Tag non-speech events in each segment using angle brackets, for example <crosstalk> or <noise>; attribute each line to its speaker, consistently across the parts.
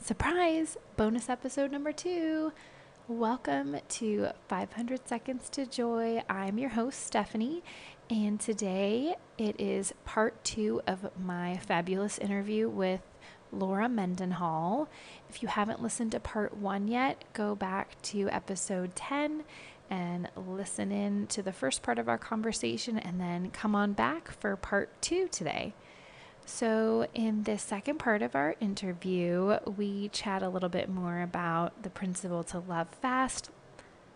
Speaker 1: Surprise! Bonus episode number two. Welcome to 500 Seconds to Joy. I'm your host, Stephanie, and today it is part two of my fabulous interview with Laura Mendenhall. If you haven't listened to part one yet, go back to episode 10 and listen in to the first part of our conversation, and then come on back for part two today. So, in this second part of our interview, we chat a little bit more about the principle to love fast,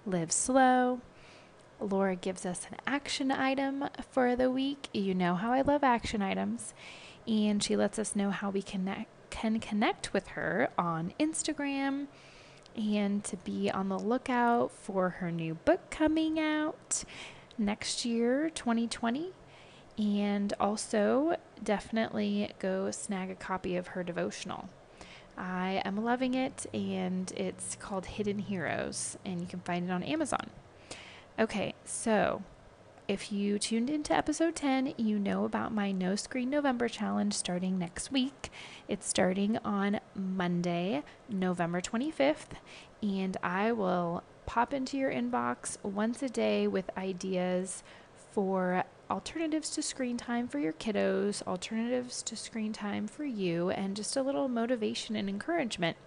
Speaker 1: live slow. Laura gives us an action item for the week. You know how I love action items. And she lets us know how we connect, can connect with her on Instagram and to be on the lookout for her new book coming out next year, 2020. And also, definitely go snag a copy of her devotional. I am loving it, and it's called Hidden Heroes, and you can find it on Amazon. Okay, so if you tuned into episode 10, you know about my No Screen November challenge starting next week. It's starting on Monday, November 25th, and I will pop into your inbox once a day with ideas for alternatives to screen time for your kiddos, alternatives to screen time for you, and just a little motivation and encouragement.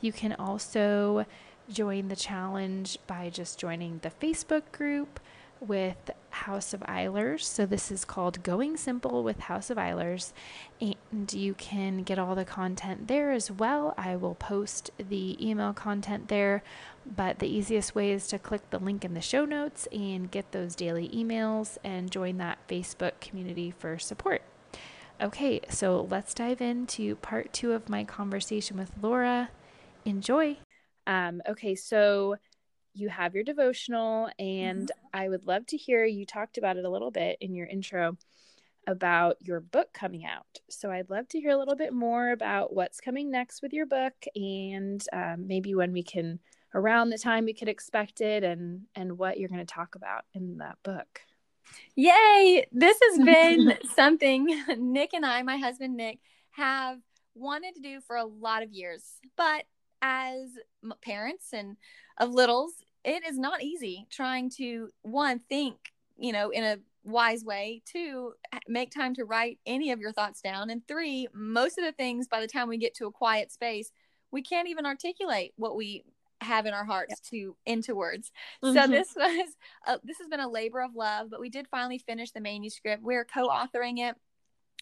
Speaker 1: You can also join the challenge by just joining the Facebook group with House of Eilers. So this is called Going Simple with House of Eilers. And you can get all the content there as well. I will post the email content there, but the easiest way is to click the link in the show notes and get those daily emails and join that Facebook community for support. Okay, so let's dive into part two of my conversation with Laura. Enjoy. Um, okay, so you have your devotional, and mm-hmm. I would love to hear you talked about it a little bit in your intro about your book coming out. So I'd love to hear a little bit more about what's coming next with your book, and um, maybe when we can around the time we could expect it, and and what you're going to talk about in that book.
Speaker 2: Yay! This has been <laughs> something Nick and I, my husband Nick, have wanted to do for a lot of years, but as parents and of littles, it is not easy trying to one think, you know, in a wise way, two make time to write any of your thoughts down, and three, most of the things by the time we get to a quiet space, we can't even articulate what we have in our hearts to into words. Mm-hmm. So this <laughs> was a, this has been a labor of love, but we did finally finish the manuscript. We're co-authoring it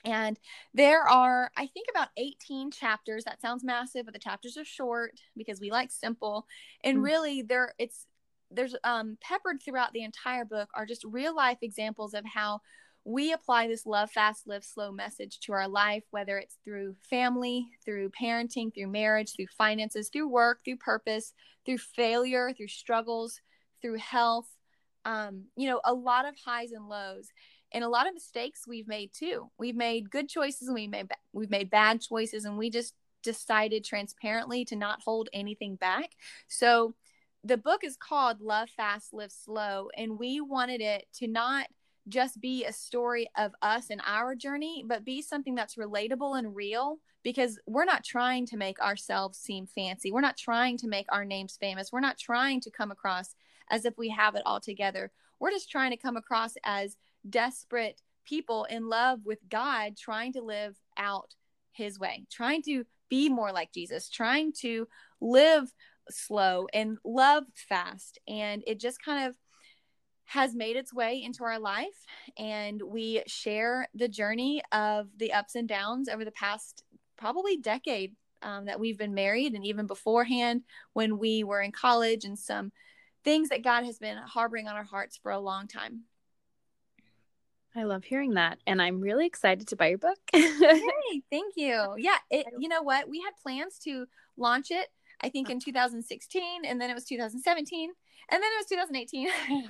Speaker 2: and there are, I think, about 18 chapters. That sounds massive, but the chapters are short because we like simple. And mm-hmm. really, there it's there's um, peppered throughout the entire book are just real life examples of how we apply this love fast, live slow message to our life, whether it's through family, through parenting, through marriage, through finances, through work, through purpose, through failure, through struggles, through health. Um, you know, a lot of highs and lows and a lot of mistakes we've made too. We've made good choices and we made we've made bad choices and we just decided transparently to not hold anything back. So the book is called Love Fast Live Slow and we wanted it to not just be a story of us and our journey, but be something that's relatable and real because we're not trying to make ourselves seem fancy. We're not trying to make our names famous. We're not trying to come across as if we have it all together. We're just trying to come across as desperate people in love with God trying to live out his way, trying to be more like Jesus, trying to live slow and love fast. And it just kind of has made its way into our life. And we share the journey of the ups and downs over the past probably decade um, that we've been married, and even beforehand when we were in college, and some things that God has been harboring on our hearts for a long time.
Speaker 1: I love hearing that. And I'm really excited to buy your book. <laughs>
Speaker 2: Yay, thank you. Yeah, it, you know what? We had plans to launch it, I think, in 2016, and then it was 2017, and then it was 2018. <laughs>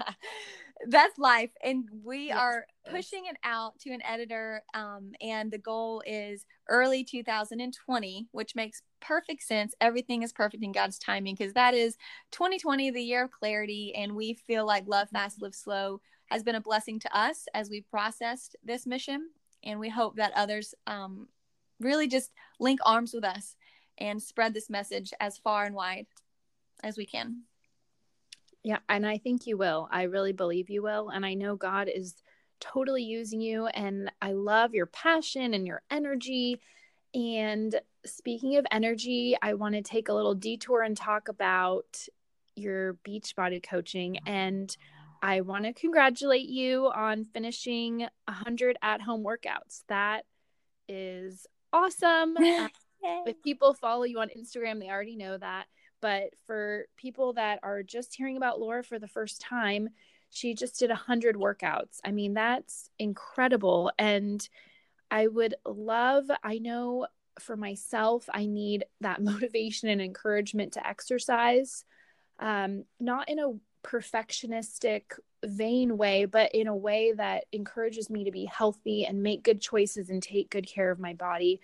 Speaker 2: that's life and we
Speaker 1: Yes,
Speaker 2: are pushing it out to an editor um, and the goal is early 2020 which makes perfect sense. Everything is perfect in god's timing because that is 2020 the year of clarity and we feel like love fast live slow has been a blessing to us as we've processed this mission and we hope that others um, really just link arms with us and spread this message as far and wide as we can
Speaker 1: Yeah, and I think you will. I really believe you will. And I know God is totally using you. And I love your passion and your energy. And speaking of energy, I want to take a little detour and talk about your Beachbody coaching. And I want to congratulate you on finishing 100 at home workouts. That is awesome. <laughs> Uh, if people follow you on Instagram, they already know that. But for people that are just hearing about Laura for the first time, she just did 100 workouts. I mean, that's incredible. And I would love, I know for myself, I need that <laughs> motivation and encouragement to exercise, um, not in a perfectionistic, vain way, but in a way that encourages me to be healthy and make good choices and take good care of my body.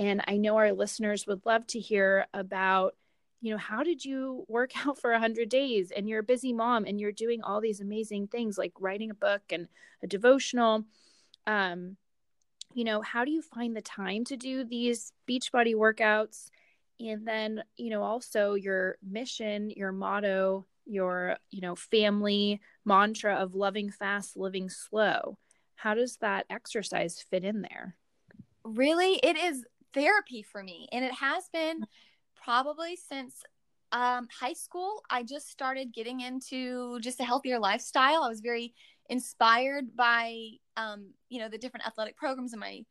Speaker 1: And I know our listeners would love to hear about, you know, how did you work <laughs> out for 100 days and you're a busy mom and you're doing all these amazing things like writing a book and a devotional. Um, you know, how do you find the time to do these Beachbody workouts? And then, you know, also your mission, your motto, your, you know, family mantra of loving fast, living slow. How does that exercise fit in there?
Speaker 2: really it is therapy for me and it has been probably since um, high school. I just started getting into just a healthier lifestyle. I was very inspired by um, you know the different athletic programs in my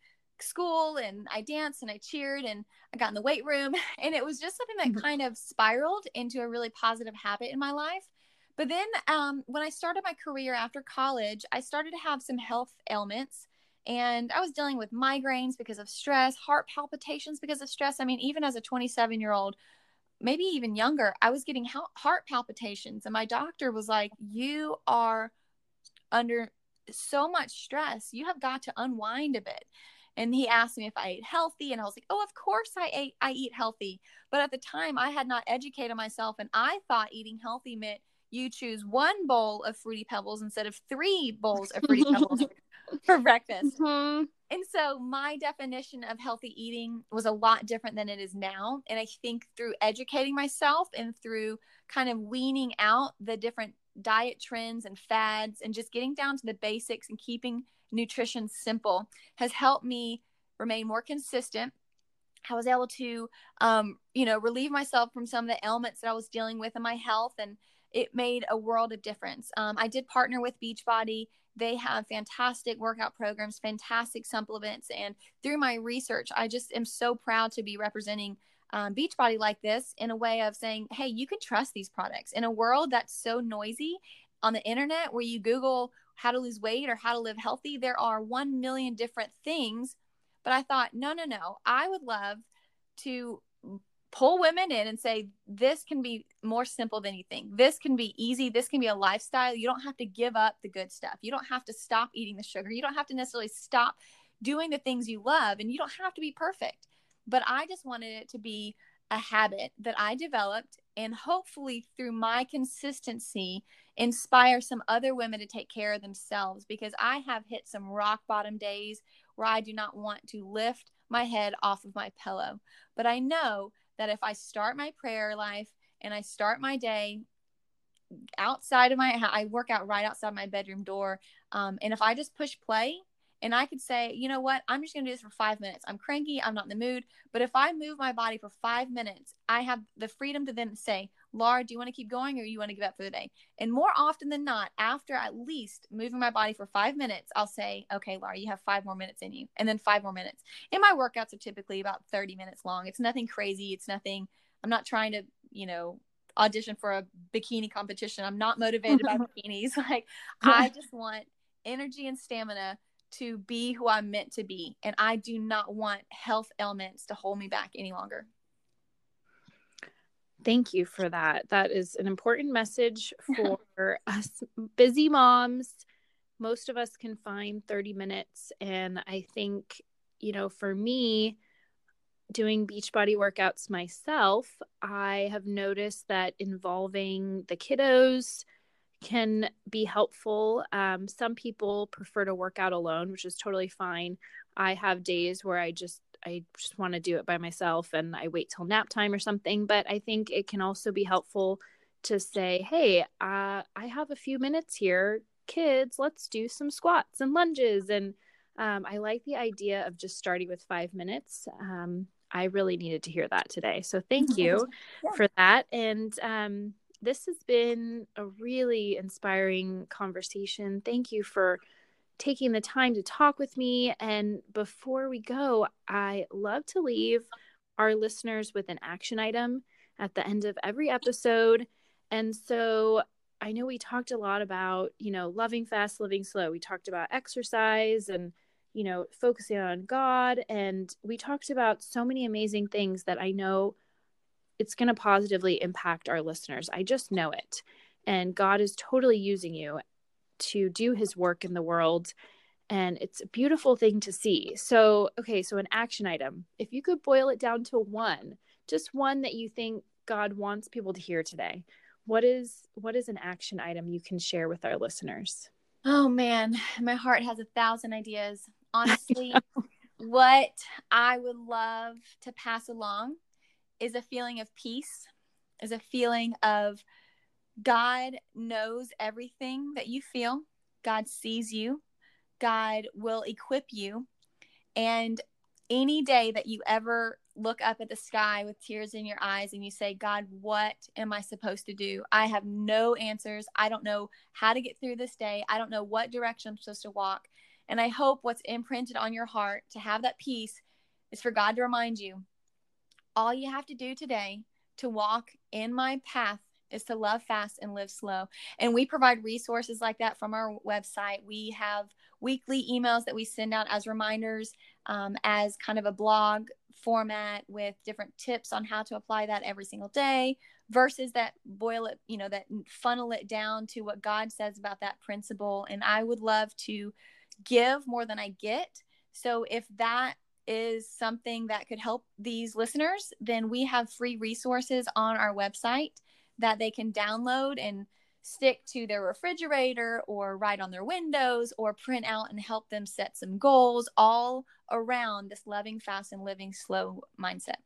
Speaker 2: school and i danced and i cheered and i got in the weight room <laughs> and it was just something that
Speaker 1: Mhm.
Speaker 2: kind of spiraled into a really positive habit in my life. But then um, when i started my career after college i started to have some health ailments and I was dealing with migraines because of stress, heart palpitations because of stress. I mean, even as a 27 year old, maybe even younger, I was getting heart palpitations. And my doctor was like, You are under so much stress. You have got to unwind a bit. And he asked me if I ate healthy. And I was like, Oh, of course I ate, I eat healthy. But at the time, I had not educated myself. And I thought eating healthy meant you choose one bowl of fruity pebbles instead of three bowls of fruity pebbles <laughs> <laughs> for breakfast.
Speaker 1: Mhm.
Speaker 2: And so my definition of healthy eating was a lot different than it is now. And I think through educating myself and through kind of weaning out the different diet trends and fads and just getting down to the basics and keeping nutrition simple has helped me remain more consistent. I was able to, um, you know, relieve myself from some of the ailments that I was dealing with in my health, and it made a world of difference. Um, I did partner with Beachbody. They have fantastic workout programs, fantastic supplements, and through my research, I just am so proud to be representing um, Beachbody like this in a way of saying, hey, you can trust these products in a world that's so noisy on the internet where you Google how to lose weight or how to live healthy. There are 1 million different things. But I thought, no, no, no. I would love to pull women in and say, this can be more simple than you think. This can be easy. This can be a lifestyle. You don't have to give up the good stuff. You don't have to stop eating the sugar. You don't have to necessarily stop doing the things you love. And you don't have to be perfect. But I just wanted it to be a habit that I developed and hopefully through my consistency inspire some other women to take care of themselves because I have hit some rock bottom days where I do not want to lift my head off of my pillow. But I know that if I start my prayer life and I start my day outside of my I work out right outside my bedroom door. Um, and if I just push play and I could say, you know what, I'm just gonna do this for five minutes. I'm cranky, I'm not in the mood. But if I move my body for five minutes, I have the freedom to then say, Laura, do you want to keep going or you want to give up for the day? And more often than not, after at least moving my body for five minutes, I'll say, okay, Laura, you have five more minutes in you, and then five more minutes. And my workouts are typically about 30 minutes long. It's nothing crazy. It's nothing, I'm not trying to, you know, audition for a bikini competition. I'm not motivated by <laughs> bikinis. <laughs> Like, I just want energy and stamina to be who I'm meant to be. And I do not want health ailments to hold me back any longer.
Speaker 1: Thank you for that. That is an important message <laughs> for us busy moms. Most of us can find 30 minutes. And I think, you know, for me, doing Beachbody workouts myself, I have noticed that involving the kiddos can be helpful. Um, some people prefer to work out alone, which is totally fine. I have days where I just I just want to do it by myself and I wait till nap time or something. But I think it can also be helpful to say, hey, uh, I have a few minutes here. Kids, let's do some squats and lunges. And um, I like the idea of just starting with five minutes. Um, I really needed to hear that today. So thank <laughs> you yeah. for that. And um, this has been a really inspiring conversation. Thank you for taking the time to talk with me. And before we go, I love to leave our listeners with an action item at the end of every episode. And so I know we talked a lot about, you know, loving fast, living slow. We talked about exercise and, you know, focusing on God. And we talked about so many amazing things that I know it's going to positively impact our listeners. I just know it. And God is totally using you to do his work in the world and it's a beautiful thing to see. So, okay, so an action item. If you could boil it down to one, just one that you think God wants people to hear today. What is what is an action item you can share with our listeners?
Speaker 2: Oh man, my heart has a thousand ideas. <laughs> Honestly, what I would love to pass along is a feeling of peace, is a feeling of God knows everything that you feel. God sees you. God will equip you. And any day that you ever look up at the sky with tears in your eyes and you say, God, what am I supposed to do? I have no answers. I don't know how to get through this day. I don't know what direction I'm supposed to walk. And I hope what's imprinted on your heart to have that peace is for God to remind you all you have to do today to walk in my path is to love fast and live slow. And we provide resources like that from our website. We have weekly emails that we send out as reminders, um, as kind of a blog format with different tips on how to apply that every single day versus that boil it, you know, that funnel it down to what God says about that principle. And I would love to give more than I get. So if that is something that could help these listeners, then we have free resources on our website that they can download and stick to their refrigerator or write on their windows or print out and help them set some goals all around this loving fast and living slow mindset.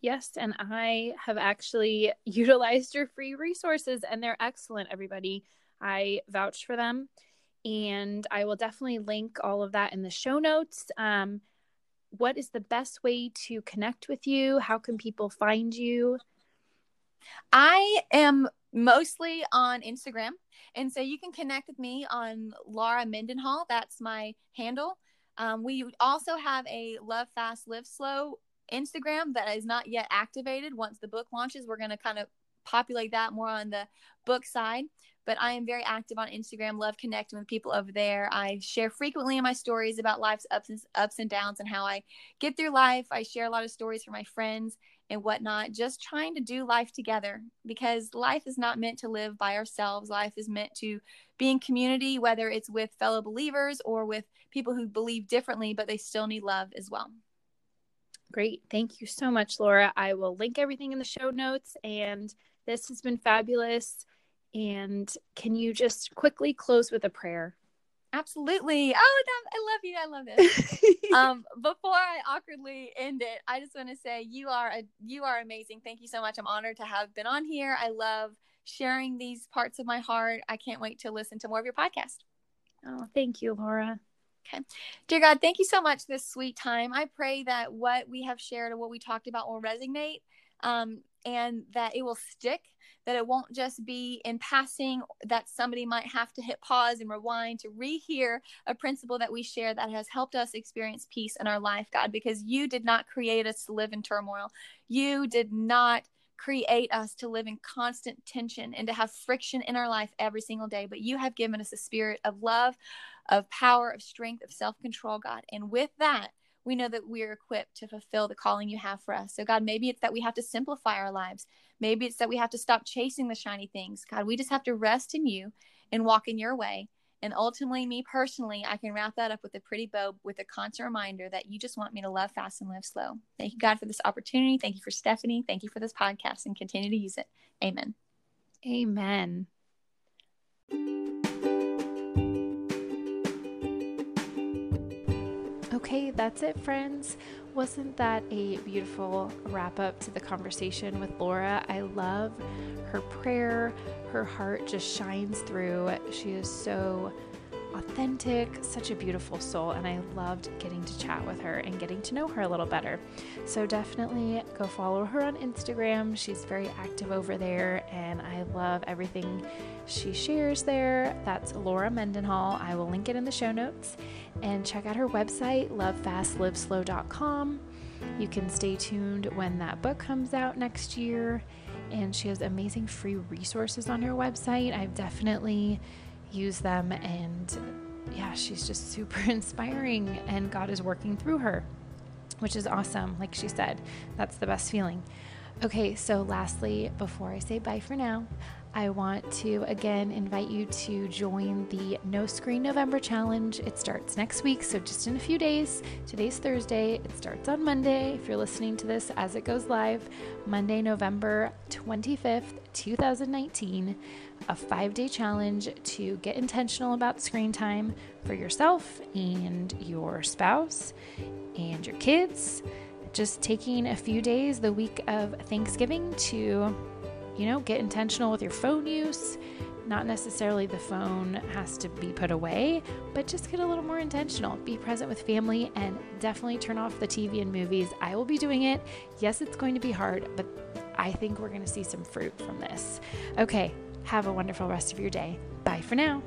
Speaker 1: Yes, and I have actually <laughs> utilized your free resources and they're excellent, everybody. I vouch for them and I will definitely link all of that in the show notes. Um, what is the best way to connect with you? How can people find you?
Speaker 2: I am mostly on Instagram. And so you can connect with me on Laura Mendenhall. That's my handle. Um, we also have a Love Fast, Live Slow Instagram that is not yet activated. Once the book launches, we're going to kind of populate that more on the book side. But I am very active on Instagram, love connecting with people over there. I share frequently in my stories about life's ups and, ups and downs and how I get through life. I share a lot of stories for my friends and whatnot, just trying to do life together because life is not meant to live by ourselves. Life is meant to be in community, whether it's with fellow believers or with people who believe differently, but they still need love as well.
Speaker 1: Great. Thank you so much, Laura. I will link everything in the show notes, and this has been fabulous. And can you just quickly close with a prayer?
Speaker 2: Absolutely. Oh, that, I love you. I love this. <laughs> um, before I awkwardly end it, I just want to say you are a you are amazing. Thank you so much. I'm honored to have been on here. I love sharing these parts of my heart. I can't wait to listen to more of your podcast.
Speaker 1: Oh, thank you, Laura.
Speaker 2: Okay. Dear God, thank you so much this sweet time. I pray that what we have shared or what we talked about will resonate um, and that it will stick that it won't just be in passing, that somebody might have to hit pause and rewind to rehear a principle that we share that has helped us experience peace in our life, God, because you did not create us to live in turmoil. You did not create us to live in constant tension and to have friction in our life every single day, but you have given us a spirit of love, of power, of strength, of self control, God. And with that, we know that we are equipped to fulfill the calling you have for us. So, God, maybe it's that we have to simplify our lives. Maybe it's that we have to stop chasing the shiny things. God, we just have to rest in you and walk in your way. And ultimately, me personally, I can wrap that up with a pretty bow with a constant reminder that you just want me to love fast and live slow. Thank you, God, for this opportunity. Thank you for Stephanie. Thank you for this podcast and continue to use it. Amen.
Speaker 1: Amen. Okay, that's it, friends. Wasn't that a beautiful wrap up to the conversation with Laura? I love her prayer. Her heart just shines through. She is so authentic, such a beautiful soul, and I loved getting to chat with her and getting to know her a little better. So definitely go follow her on Instagram. She's very active over there, and I love everything she shares there. That's Laura Mendenhall. I will link it in the show notes. And check out her website, lovefastliveslow.com. You can stay tuned when that book comes out next year. And she has amazing free resources on her website. I've definitely used them. And yeah, she's just super <laughs> inspiring, and God is working through her, which is awesome. Like she said, that's the best feeling. Okay, so lastly, before I say bye for now, I want to again invite you to join the No Screen November Challenge. It starts next week, so just in a few days. Today's Thursday, it starts on Monday. If you're listening to this as it goes live, Monday, November 25th, 2019, a five day challenge to get intentional about screen time for yourself and your spouse and your kids. Just taking a few days the week of Thanksgiving to you know, get intentional with your phone use. Not necessarily the phone has to be put away, but just get a little more intentional. Be present with family and definitely turn off the TV and movies. I will be doing it. Yes, it's going to be hard, but I think we're going to see some fruit from this. Okay, have a wonderful rest of your day. Bye for now.